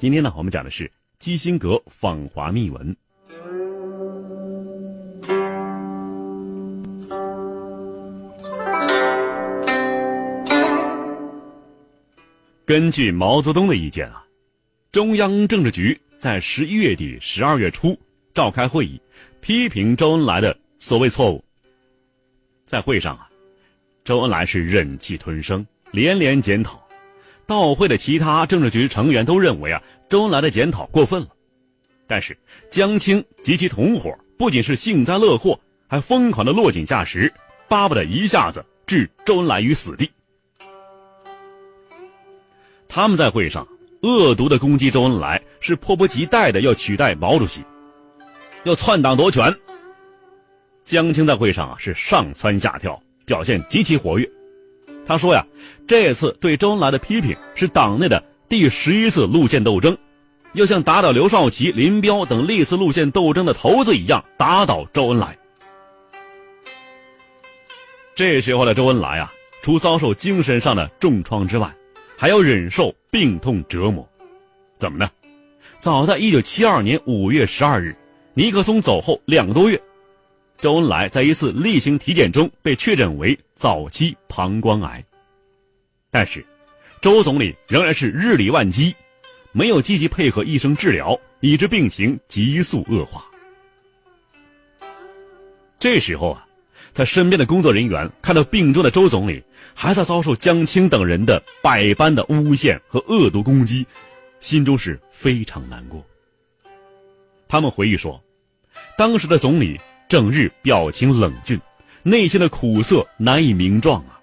今天呢，我们讲的是基辛格访华秘闻。根据毛泽东的意见啊，中央政治局在十一月底、十二月初召开会议，批评周恩来的所谓错误。在会上啊，周恩来是忍气吞声，连连检讨。到会的其他政治局成员都认为啊，周恩来的检讨过分了。但是江青及其同伙不仅是幸灾乐祸，还疯狂的落井下石，巴不得一下子置周恩来于死地。他们在会上恶毒的攻击周恩来，是迫不及待的要取代毛主席，要篡党夺权。江青在会上啊是上蹿下跳，表现极其活跃。他说呀，这次对周恩来的批评是党内的第十一次路线斗争，要像打倒刘少奇、林彪等历次路线斗争的头子一样打倒周恩来。这时候的周恩来啊，除遭受精神上的重创之外，还要忍受病痛折磨。怎么呢？早在一九七二年五月十二日，尼克松走后两个多月。周恩来在一次例行体检中被确诊为早期膀胱癌，但是，周总理仍然是日理万机，没有积极配合医生治疗，以致病情急速恶化。这时候啊，他身边的工作人员看到病中的周总理还在遭受江青等人的百般的诬陷和恶毒攻击，心中是非常难过。他们回忆说，当时的总理。整日表情冷峻，内心的苦涩难以名状啊！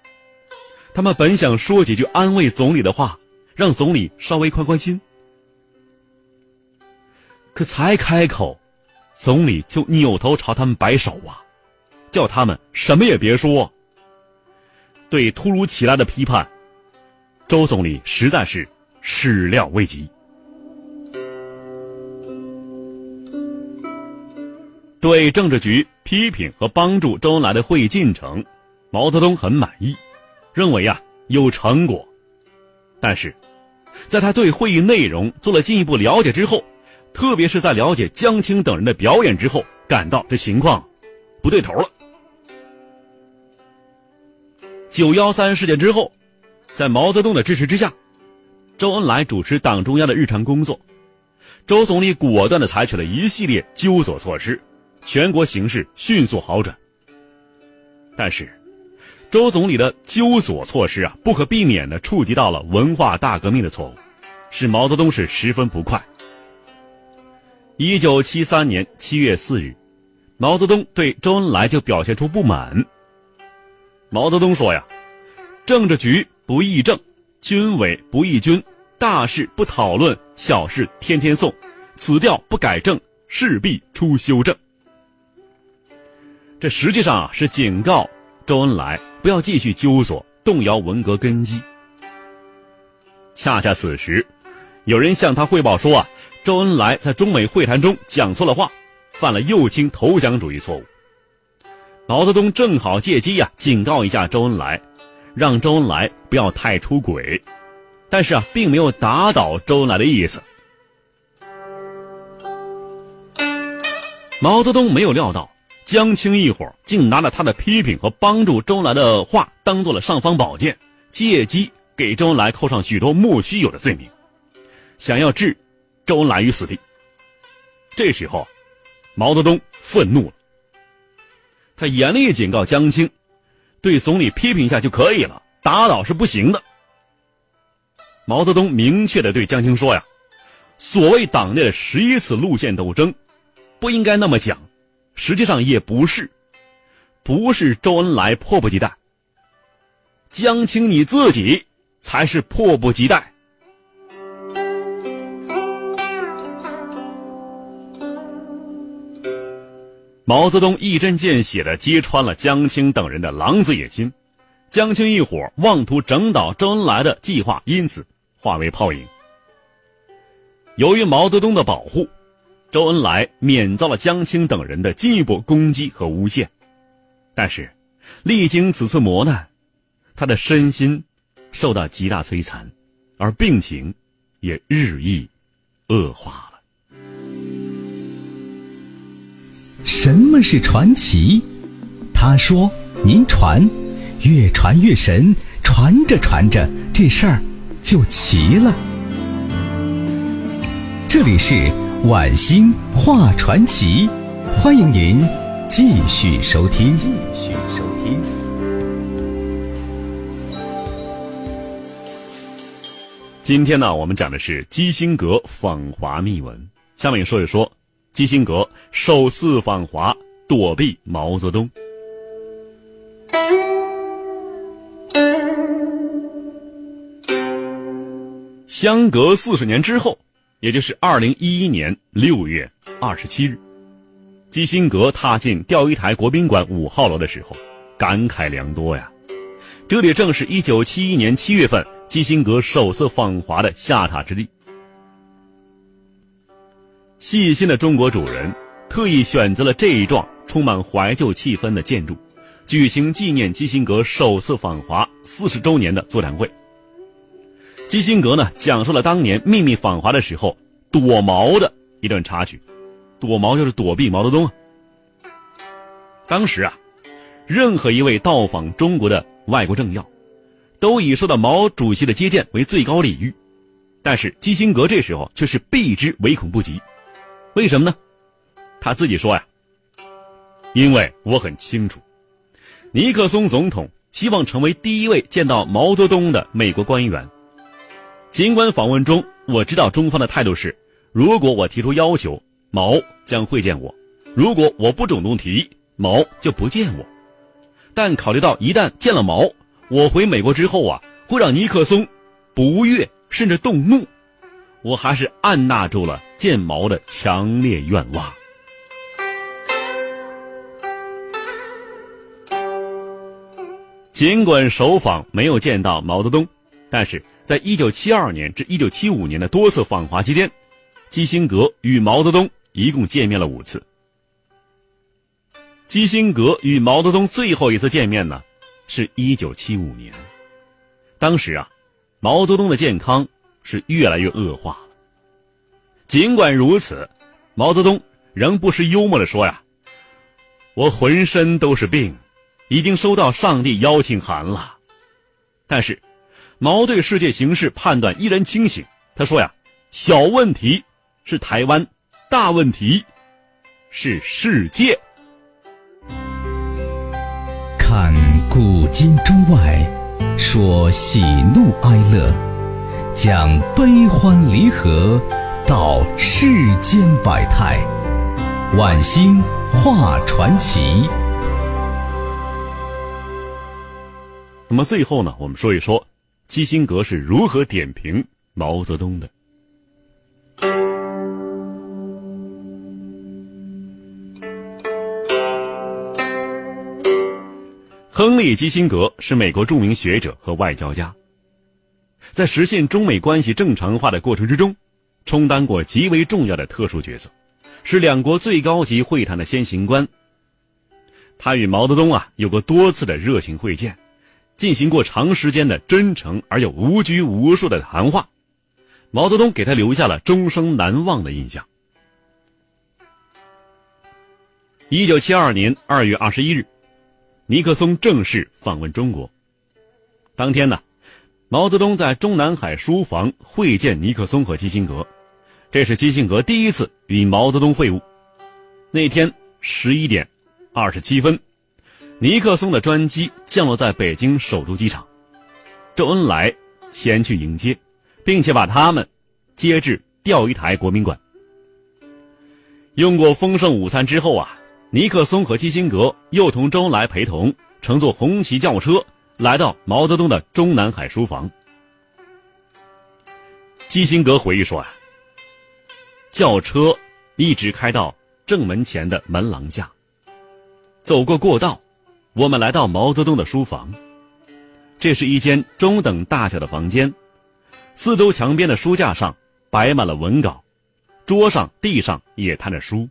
他们本想说几句安慰总理的话，让总理稍微宽宽心，可才开口，总理就扭头朝他们摆手啊，叫他们什么也别说。对突如其来的批判，周总理实在是始料未及。对政治局批评和帮助周恩来的会议进程，毛泽东很满意，认为啊有成果。但是，在他对会议内容做了进一步了解之后，特别是在了解江青等人的表演之后，感到这情况不对头了。九幺三事件之后，在毛泽东的支持之下，周恩来主持党中央的日常工作，周总理果断地采取了一系列纠左措施。全国形势迅速好转，但是，周总理的纠左措施啊，不可避免的触及到了文化大革命的错误，使毛泽东是十分不快。一九七三年七月四日，毛泽东对周恩来就表现出不满。毛泽东说呀：“政治局不议政，军委不议军，大事不讨论，小事天天送，此调不改正，势必出修正。”这实际上啊是警告周恩来不要继续纠左，动摇文革根基。恰恰此时，有人向他汇报说啊，周恩来在中美会谈中讲错了话，犯了右倾投降主义错误。毛泽东正好借机呀警告一下周恩来，让周恩来不要太出轨，但是啊并没有打倒周恩来的意思。毛泽东没有料到。江青一伙竟拿了他的批评和帮助周恩来的话当做了尚方宝剑，借机给周恩来扣上许多莫须有的罪名，想要置周恩来于死地。这时候，毛泽东愤怒了，他严厉警告江青，对总理批评一下就可以了，打倒是不行的。毛泽东明确的对江青说呀：“所谓党内的十一次路线斗争，不应该那么讲。”实际上也不是不是周恩来迫不及待。江青你自己才是迫不及待。毛泽东一针见血的揭穿了江青等人的狼子野心。江青一伙妄图整倒周恩来的计划因此化为泡影。由于毛泽东的保护周恩来免遭了江青等人的进一步攻击和诬陷。但是，历经此次磨难，他的身心受到极大摧残，而病情也日益恶化了。什么是传奇？他说：“您传，越传越神，传着传着，这事儿就齐了。”这里是晚星画传奇，欢迎您继续收听。继续收听。今天呢，我们讲的是基辛格访华秘闻。下面说一说。基辛格首次访华，躲避毛泽东。相隔四十年之后，也就是二零一一年六月二十七日，基辛格踏进钓鱼台国宾馆五号楼的时候，感慨良多呀。这里正是一九七一年七月份基辛格首次访华的下榻之地。细心的中国主人特意选择了这一幢充满怀旧气氛的建筑，举行纪念基辛格首次访华四十周年的座谈会。基辛格呢，讲述了当年秘密访华的时候躲毛的一段插曲。躲毛就是躲避毛泽东啊。当时啊，任何一位到访中国的外国政要，都以受到毛主席的接见为最高礼遇，但是基辛格这时候却是避之唯恐不及。为什么呢？他自己说呀，因为我很清楚，尼克松总统希望成为第一位见到毛泽东的美国官员。尽管访问中我知道中方的态度是，如果我提出要求，毛将会见我；如果我不主动提，毛就不见我。但考虑到一旦见了毛，我回美国之后啊，会让尼克松不悦甚至动怒。我还是按捺住了见毛的强烈愿望。尽管首访没有见到毛泽东，但是在一九七二年至一九七五年的多次访华期间，基辛格与毛泽东一共见面了五次。基辛格与毛泽东最后一次见面呢，是一九七五年。当时啊，毛泽东的健康。是越来越恶化了。尽管如此，毛泽东仍不失幽默的说：“呀，我浑身都是病，已经收到上帝邀请函了。”但是，毛对世界形势判断依然清醒。他说：“呀，小问题是台湾，大问题是世界。看古今中外，说喜怒哀乐。”讲悲欢离合，道世间百态，晚星画传奇。那么最后呢，我们说一说基辛格是如何点评毛泽东的。亨利·基辛格是美国著名学者和外交家。在实现中美关系正常化的过程之中，充当过极为重要的特殊角色，是两国最高级会谈的先行官。他与毛泽东啊有过多次的热情会见，进行过长时间的真诚而又无拘无束的谈话，毛泽东给他留下了终生难忘的印象。一九七二年二月二十一日，尼克松正式访问中国，当天呢。毛泽东在中南海书房会见尼克松和基辛格，这是基辛格第一次与毛泽东会晤。那天十一点二十七分，尼克松的专机降落在北京首都机场，周恩来前去迎接，并且把他们接至钓鱼台国宾馆。用过丰盛午餐之后啊，尼克松和基辛格又同周恩来陪同乘坐红旗轿车。来到毛泽东的中南海书房，基辛格回忆说：“啊，轿车一直开到正门前的门廊下，走过过道，我们来到毛泽东的书房。这是一间中等大小的房间，四周墙边的书架上摆满了文稿，桌上、地上也摊着书。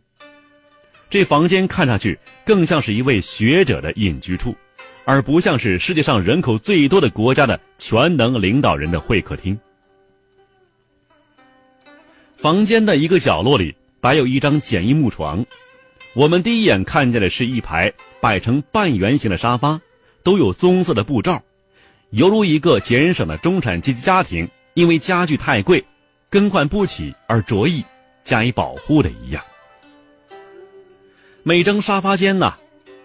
这房间看上去更像是一位学者的隐居处，而不像是世界上人口最多的国家的全能领导人的会客厅。房间的一个角落里摆有一张简易木床，我们第一眼看见的是一排摆成半圆形的沙发，都有棕色的布罩。犹如一个节省的中产阶级家庭，因为家具太贵，更换不起而着意加以保护的一样。每张沙发间呢，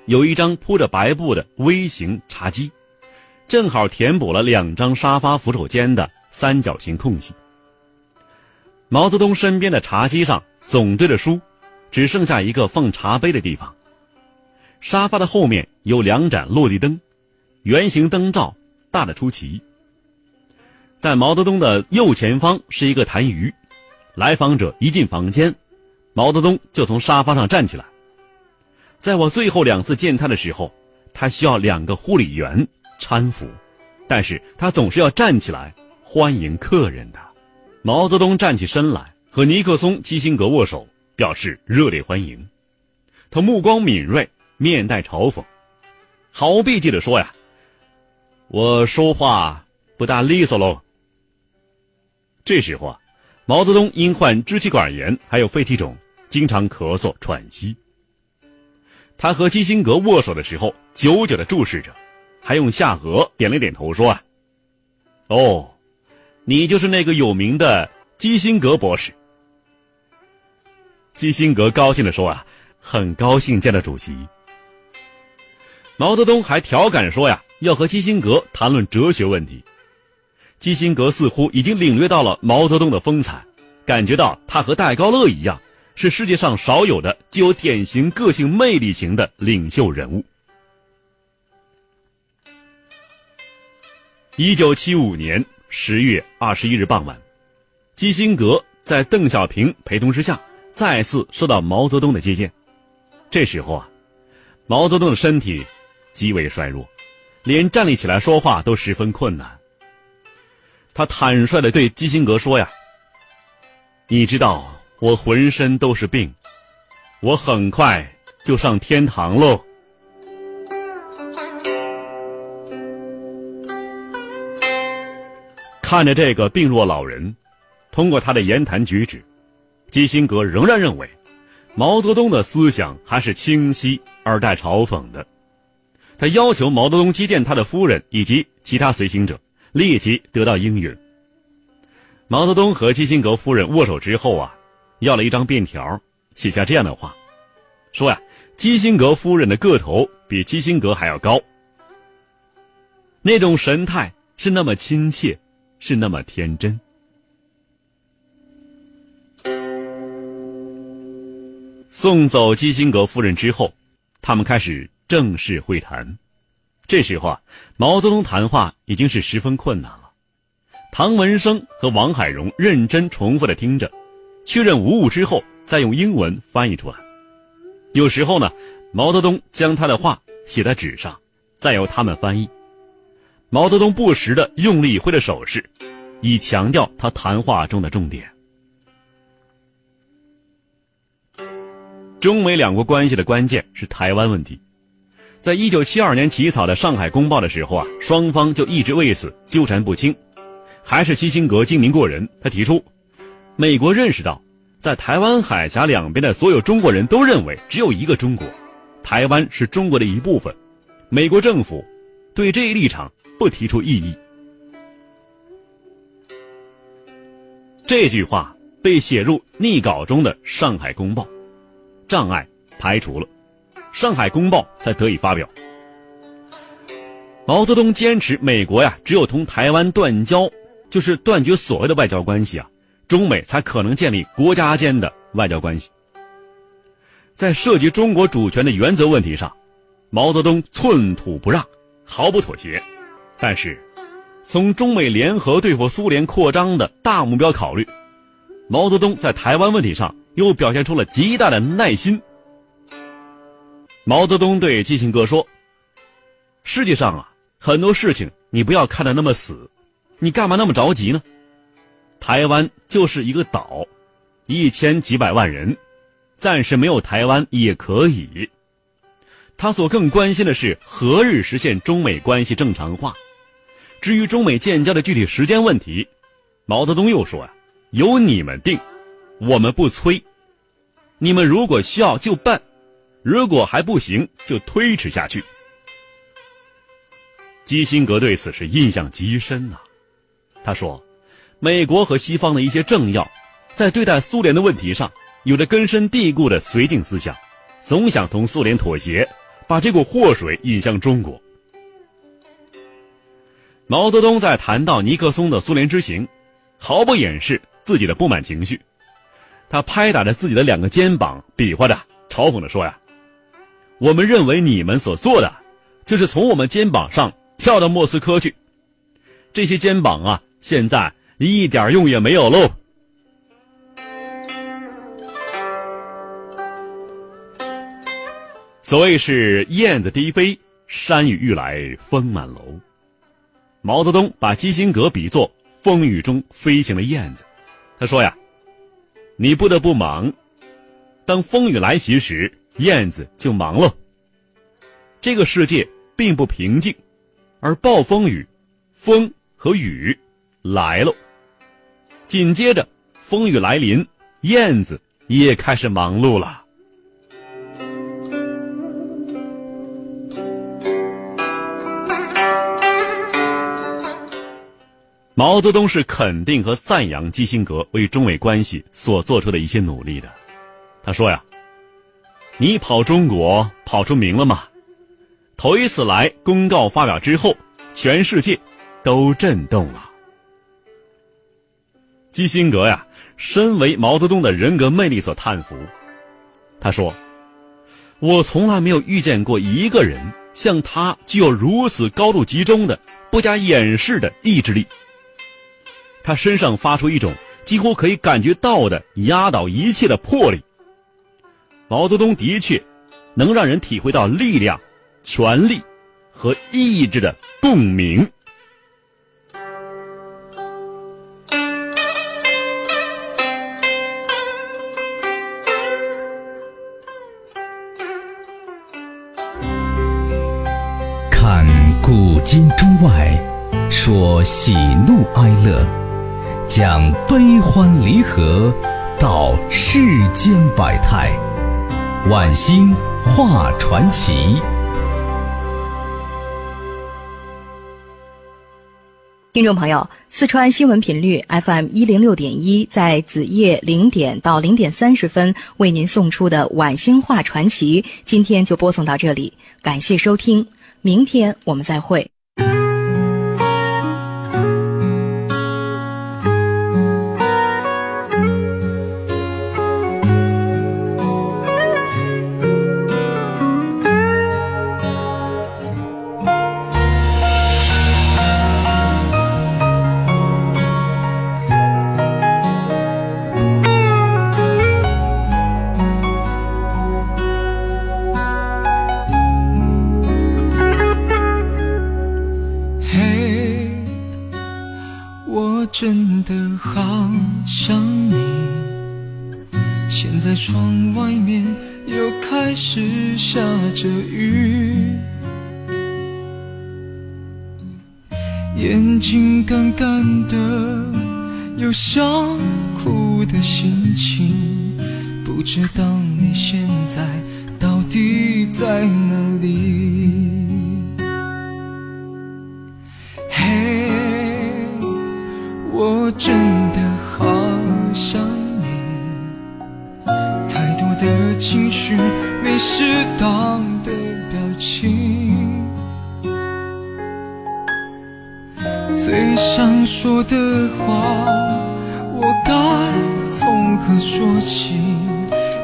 有一张铺着白布的微型茶几，正好填补了两张沙发扶手间的三角形空隙。毛泽东身边的茶几上总堆着书，只剩下一个放茶杯的地方。沙发的后面有两盏落地灯，圆形灯罩。大的出奇。在毛泽东的右前方是一个痰盂，来访者一进房间，毛泽东就从沙发上站起来。在我最后两次见他的时候，他需要两个护理员搀扶，但是他总是要站起来欢迎客人的。毛泽东站起身来，和尼克松、基辛格握手，表示热烈欢迎。他目光敏锐，面带嘲讽，毫不避忌地说：“呀。”我说话不大利索喽。这时候啊，毛泽东因患支气管炎，还有肺气肿，经常咳嗽喘息。他和基辛格握手的时候，久久的注视着，还用下颌点了点头，说：“啊，哦，你就是那个有名的基辛格博士。”基辛格高兴的说：“啊，很高兴见到主席。”毛泽东还调侃说：“呀。”要和基辛格谈论哲学问题，基辛格似乎已经领略到了毛泽东的风采，感觉到他和戴高乐一样，是世界上少有的具有典型个性魅力型的领袖人物。一九七五年十月二十一日傍晚，基辛格在邓小平陪同之下，再次受到毛泽东的接见。这时候啊，毛泽东的身体极为衰弱。连站立起来说话都十分困难。他坦率的对基辛格说：“呀，你知道我浑身都是病，我很快就上天堂喽。”看着这个病弱老人，通过他的言谈举止，基辛格仍然认为，毛泽东的思想还是清晰而带嘲讽的。他要求毛泽东接见他的夫人以及其他随行者，立即得到应允。毛泽东和基辛格夫人握手之后啊，要了一张便条，写下这样的话，说呀，基辛格夫人的个头比基辛格还要高，那种神态是那么亲切，是那么天真。送走基辛格夫人之后，他们开始。正式会谈，这时候啊，毛泽东谈话已经是十分困难了。唐文生和王海荣认真重复的听着，确认无误之后，再用英文翻译出来。有时候呢，毛泽东将他的话写在纸上，再由他们翻译。毛泽东不时的用力挥着手势，以强调他谈话中的重点。中美两国关系的关键是台湾问题。在一九七二年起草的《上海公报》的时候啊，双方就一直为此纠缠不清。还是基辛格精明过人，他提出，美国认识到，在台湾海峡两边的所有中国人都认为只有一个中国，台湾是中国的一部分。美国政府对这一立场不提出异议。这句话被写入逆稿中的《上海公报》，障碍排除了。《上海公报》才得以发表。毛泽东坚持，美国呀，只有同台湾断交，就是断绝所谓的外交关系啊，中美才可能建立国家间的外交关系。在涉及中国主权的原则问题上，毛泽东寸土不让，毫不妥协。但是，从中美联合对付苏联扩张的大目标考虑，毛泽东在台湾问题上又表现出了极大的耐心。毛泽东对基辛格说：“世界上啊，很多事情你不要看得那么死，你干嘛那么着急呢？台湾就是一个岛，一千几百万人，暂时没有台湾也可以。他所更关心的是何日实现中美关系正常化。至于中美建交的具体时间问题，毛泽东又说呀，由你们定，我们不催。你们如果需要就办。”如果还不行，就推迟下去。基辛格对此是印象极深呐。他说：“美国和西方的一些政要，在对待苏联的问题上，有着根深蒂固的绥靖思想，总想同苏联妥协，把这股祸水引向中国。”毛泽东在谈到尼克松的苏联之行，毫不掩饰自己的不满情绪，他拍打着自己的两个肩膀，比划着，嘲讽地说：“呀。”我们认为你们所做的，就是从我们肩膀上跳到莫斯科去。这些肩膀啊，现在一点用也没有喽。所谓是燕子低飞，山雨欲来风满楼。毛泽东把基辛格比作风雨中飞行的燕子，他说呀：“你不得不忙，当风雨来袭时。”燕子就忙了。这个世界并不平静，而暴风雨、风和雨来了。紧接着，风雨来临，燕子也开始忙碌了。毛泽东是肯定和赞扬基辛格为中美关系所做出的一些努力的。他说呀。你跑中国跑出名了吗？头一次来公告发表之后，全世界都震动了。基辛格呀，身为毛泽东的人格魅力所叹服。他说：“我从来没有遇见过一个人像他具有如此高度集中的、不加掩饰的意志力。他身上发出一种几乎可以感觉到的压倒一切的魄力。”毛泽东的确能让人体会到力量、权力和意志的共鸣。看古今中外，说喜怒哀乐，讲悲欢离合，道世间百态。晚星画传奇，听众朋友，四川新闻频率 FM 一零六点一，在子夜零点到零点三十分为您送出的晚星画传奇，今天就播送到这里，感谢收听，明天我们再会。着雨，眼睛干干的，有想哭的心情，不知道你现在到底在哪里。嘿我真没适当的表情，最想说的话，我该从何说起？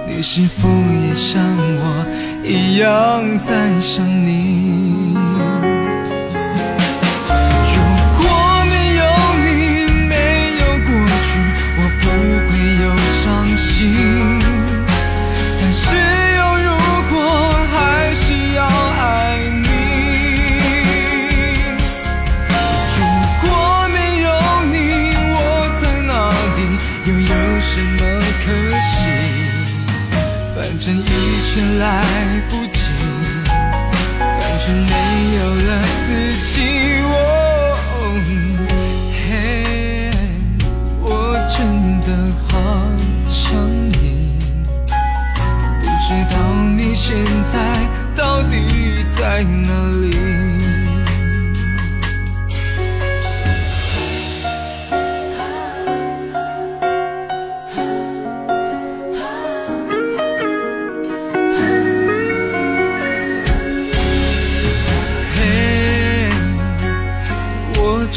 你是否也像我一样在想你？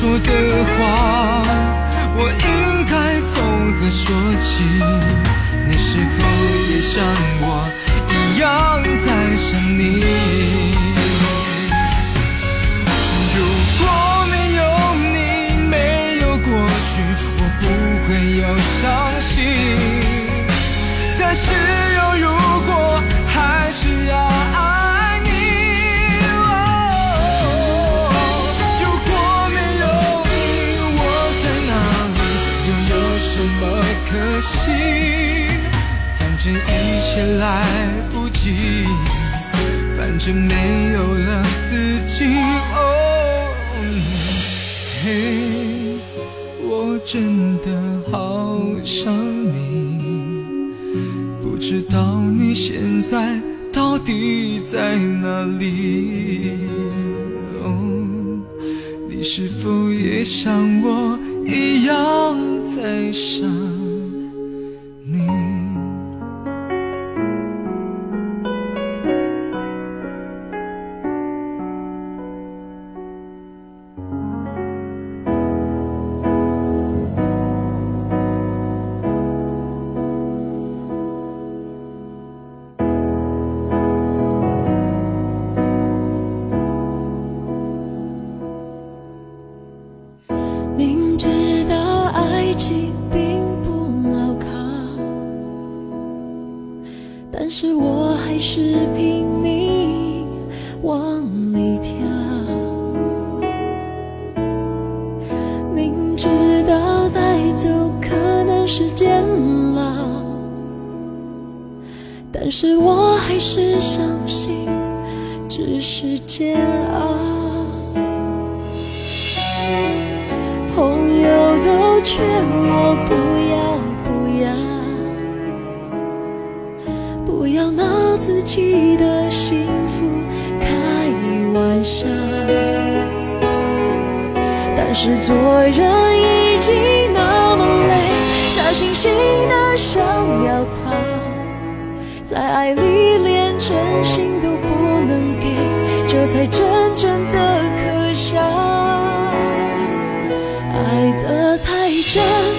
说的话，我应该从何说起？你是否也像我一样在想你？如果没有你，没有过去，我不会有伤心。但是有可惜？反正一切来不及，反正没有了自己。哦，嘿，我真的好想你，不知道你现在到底在哪里？哦，你是否也像我一样在想？情并不牢靠但是我还是拼命往里跳。明知道再走可能是煎熬但是我还是相信只是煎熬。劝我不要不要，不要拿自己的幸福开玩笑。但是做人已经那么累，假惺惺的想要他。在爱里连真心都不能给，这才真正的可真，